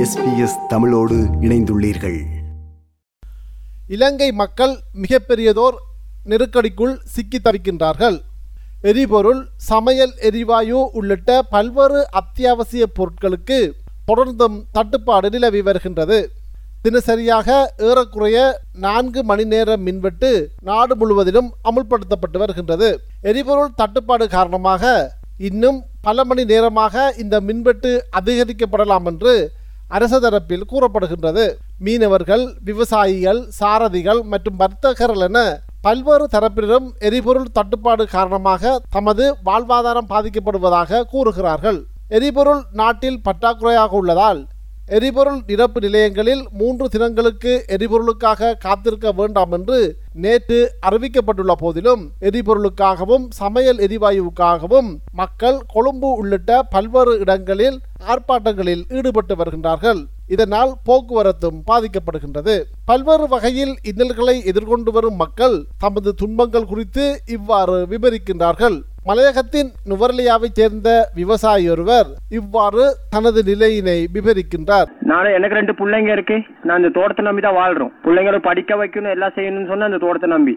SBS தமிழோடு இணைந்துள்ளீர்கள். இலங்கை மக்கள் மிகப்பெரியதோர் நெருக்கடிக்குள் சிக்கி தவிக்கின்றார்கள். எரிபொருள் சமையல் எரிவாயு உள்ளிட்ட பல்வேறு அத்தியாவசிய பொருட்களுக்கு தொடர்ந்தும் தட்டுப்பாடு நிலவி வருகின்றது. தினசரியாக ஏறக்குறைய நான்கு மணி நேர மின்வெட்டு நாடு முழுவதிலும் அமுல்படுத்தப்பட்டு வருகின்றது. எரிபொருள் தட்டுப்பாடு காரணமாக இன்னும் பல மணி நேரமாக இந்த மின்வெட்டு அதிகரிக்கப்படலாம் என்று அரச தரப்பில் கூறப்படுகின்றது. மீனவர்கள் விவசாயிகள் சாரதிகள் மற்றும் வர்த்தகர்கள் என பல்வேறு தரப்பினரும் எரிபொருள் தட்டுப்பாடு காரணமாக தமது வாழ்வாதாரம் பாதிக்கப்படுவதாக கூறுகிறார்கள். எரிபொருள் நாட்டில் பற்றாக்குறையாக உள்ளதால் எரிபொருள் நிரப்பு நிலையங்களில் மூன்று தினங்களுக்கு எரிபொருளுக்காக காத்திருக்க வேண்டாம் என்று நேற்று அறிவிக்கப்பட்டுள்ள போதிலும் எரிபொருளுக்காகவும் சமையல் எரிவாயுவுக்காகவும் மக்கள் கொழும்பு உள்ளிட்ட பல்வேறு இடங்களில் ஆர்ப்பாட்டங்களில் ஈடுபட்டு வருகின்றார்கள். இதனால் போக்குவரத்தும் பாதிக்கப்படுகின்றது. பல்வேறு வகையில் இன்னல்களை எதிர்கொண்டு வரும் மக்கள் தமது துன்பங்கள் குறித்து இவ்வாறு விவரிக்கின்றார்கள். மலையகத்தின் நுவர்லியாவைச் சேர்ந்த விவசாயி ஒருவர் இவ்வாறு தனது நிலையினை விவரிக்கின்றார். நானும் எனக்கு ரெண்டு பிள்ளைங்க இருக்கு. நான் இந்த தோட்டத்தை நம்பி தான் வாழ்றோம். பிள்ளைங்களை படிக்க வைக்கணும் எல்லாம் செய்யணும்னு சொன்னா இந்த தோட்டத்தை நம்பி.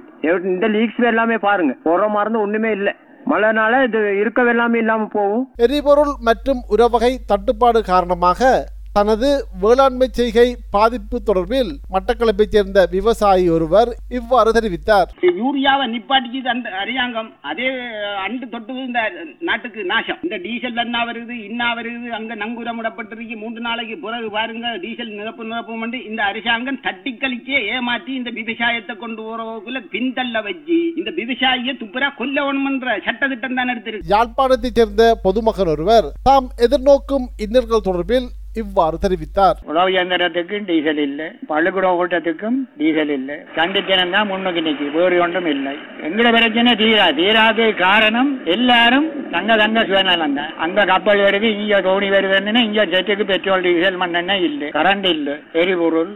இந்த லீக்ஸ் எல்லாமே பாருங்க. போற மருந்து ஒண்ணுமே இல்ல. மழைனால இது இருக்க எல்லாமே இல்லாம போகும். எரிபொருள் மற்றும் உரவகை தட்டுப்பாடு காரணமாக தனது வேளாண்மை செய்கை பாதிப்பு தொடர்பில் மட்டக்களப்பைச் சேர்ந்த விவசாயி ஒருவர் இவ்வாறு தெரிவித்தார். யூரியாவை நிப்பாட்டிச்சு அந்த அரசாங்கம் அதே அண்டு தொட்டு இந்த நாட்டுக்கு நாசம். இந்த டீசல் என்ன வருது இன்னா வருது அங்க நங்குரமிடப்பட்டிருக்கு மூன்று நாளைக்கு பிறகு பாருங்க டீசல் நிரப்பு நிரப்பு இந்த அரசாங்கம் தட்டி கழிச்சே ஏமாற்றி இந்த விவசாயத்தை கொண்டு போறவக்குள்ள பின்தள்ள வச்சு இந்த விவசாயியை துப்புரா கொல்லவணும்ன்ற சட்ட திட்டம் தான் எடுத்திருக்கு. யாழ்ப்பாணத்தைச் சேர்ந்த பொதுமகன் ஒருவர் தாம் எதிர்நோக்கும் இன்னல்கள் தொடர்பில் இவ்வாறு தெரிவித்தார். உழவு இயந்திரத்துக்கும் டீசல் இல்லை. பள்ளிக்கூட ஓட்டத்துக்கும் டீசல் இல்லை. சண்டித்தனம் தான் முன்னுக்கு நிற்கி வேறு ஒன்றும் இல்லை. எங்கட பிரச்சனை தீரா. தீராத காரணம் எல்லாரும் தங்க தங்க சுயநலம் தான். அங்க கப்பல் வருது இங்க தோணி வருதுன்னு இங்க செட்டுக்கு பெட்ரோல் டீசல் மண்ணெண்ணெய் இல்லை. கரண்ட் இல்லை. எரிபொருள்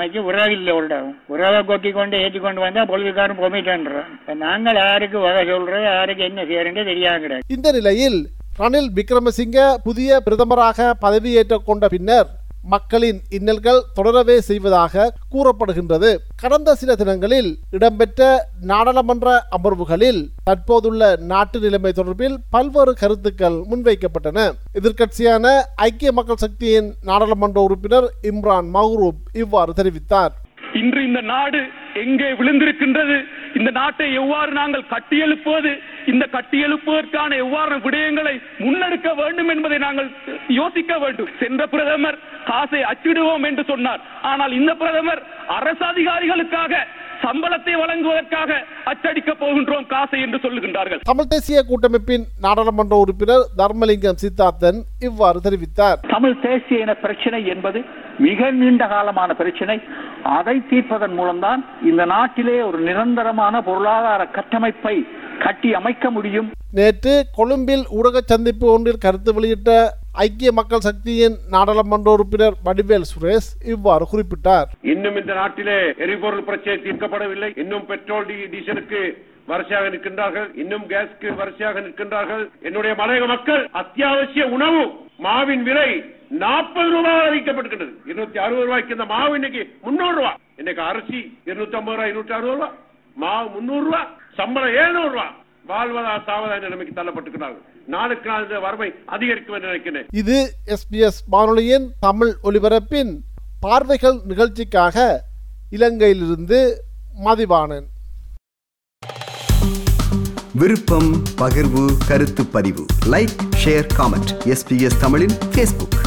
அமைச்சு உறவு இல்லை உண்டாகும் உறவை கொட்டி கொண்டு ஏற்றி கொண்டு வந்தா பொழுதுக்காரன் பொமிட்டன்றோம் நாங்கள் யாருக்கு வகை சொல்றது யாருக்கு என்ன செய்யறது தெரியாது இந்த நிலையில் ரணில் விக்ரமசிங்க புதிய பிரதமராக பதவியேற்றுக் கொண்ட பின்னர் மக்களின் இன்னல்கள் தொடரவே செய்வதாக கூறப்படுகின்றது. கடந்த சில தினங்களில் இடம்பெற்ற நாடாளுமன்ற அமர்வுகளில் தற்போதுள்ள நாட்டு நிலைமை தொடர்பில் பல்வேறு கருத்துக்கள் முன்வைக்கப்பட்டன. எதிர்க்கட்சியான ஐக்கிய மக்கள் சக்தியின் நாடாளுமன்ற உறுப்பினர் இம்ரான் மஹ்ரூப் இவ்வாறு தெரிவித்தார். இன்று இந்த நாடு எங்கே விழுந்திருக்கின்றது? இந்த நாட்டை எவ்வாறு நாங்கள் கட்டியெழுப்புவது இந்த கட்டியெழுப்புவதற்கான எவ்வாறு விடயங்களை முன்னெடுக்க வேண்டும் என்பதை நாங்கள் யோசிக்க வேண்டும். சென்ற பிரதமர் காசை அச்சிடுவோம் என்று சொன்னார். ஆனால் இந்த பிரதமர் அரசு அதிகாரிகளுக்காக சம்பளத்தை வழங்குவதற்காக அச்சடிக்க போகின்றோம் காசை என்று சொல்லுகின்றார்கள். தமிழ் தேசிய கூட்டமைப்பின் நாடாளுமன்ற உறுப்பினர் தர்மலிங்கம் சித்தார்த்தன் இவ்வாறு தெரிவித்தார். தமிழ் தேசிய இன பிரச்சனை என்பது மிக நீண்ட காலமான பிரச்சனை. அதை தீர்ப்பதன் மூலம்தான் இந்த நாட்டிலே ஒரு நிரந்தரமான பொருளாதார கட்டமைப்பை கட்டி அமைக்க முடியும். நேற்று கொழும்பில் ஊடக சந்திப்பு ஒன்றில் கருத்து வெளியிட்ட ஐக்கிய மக்கள் சக்தியின் நாடாளுமன்ற உறுப்பினர் வடிவேல் சுரேஷ் இவ்வாறு குறிப்பிட்டார். இன்னும் இந்த நாட்டிலே எரிபொருள் பிரச்சனை தீர்க்கப்படவில்லை. இன்னும் பெட்ரோல் டி- டீசலுக்கு வரிசையாக நிற்கின்றார்கள். இன்னும் கேஸ்க்கு வரிசையாக நிற்கின்றார்கள். என்னுடைய மலையக மக்கள் அத்தியாவசிய உணவு மாவின் விலை நாற்பது ரூபாய் அறிவிக்கப்பட்டிருக்கிறது இருநூத்தி அறுபது ரூபாய்க்கு இந்த மாவு இன்னைக்கு முன்னூறு ரூபாய் இன்னைக்கு அரிசி இருநூத்தி ஐம்பது ரூபாய் இருநூத்தி அறுபது ரூபாய் மாவு முன்னூறு ரூபாய் சம்பளம் எழுநூறு ரூபாய் வாழ்வதா சாவதா என்ற நிலைமைக்கு தள்ளப்பட்டிருக்கிறார்கள். நாளுக்கு நாள் இந்த வறுமை அதிகரிக்கும் என்று நினைக்கிறேன் இது எஸ்பிஎஸ் வானொலியின் தமிழ் ஒலிபரப்பின் பார்வைகள் நிகழ்ச்சிக்காக இலங்கையிலிருந்து மதிவாணன். விருப்பம் பகிர்வு கருத்து பதிவு. லைக் ஷேர் காமெண்ட் எஸ்பிஎஸ் தமிழின் ஃபேஸ்புக்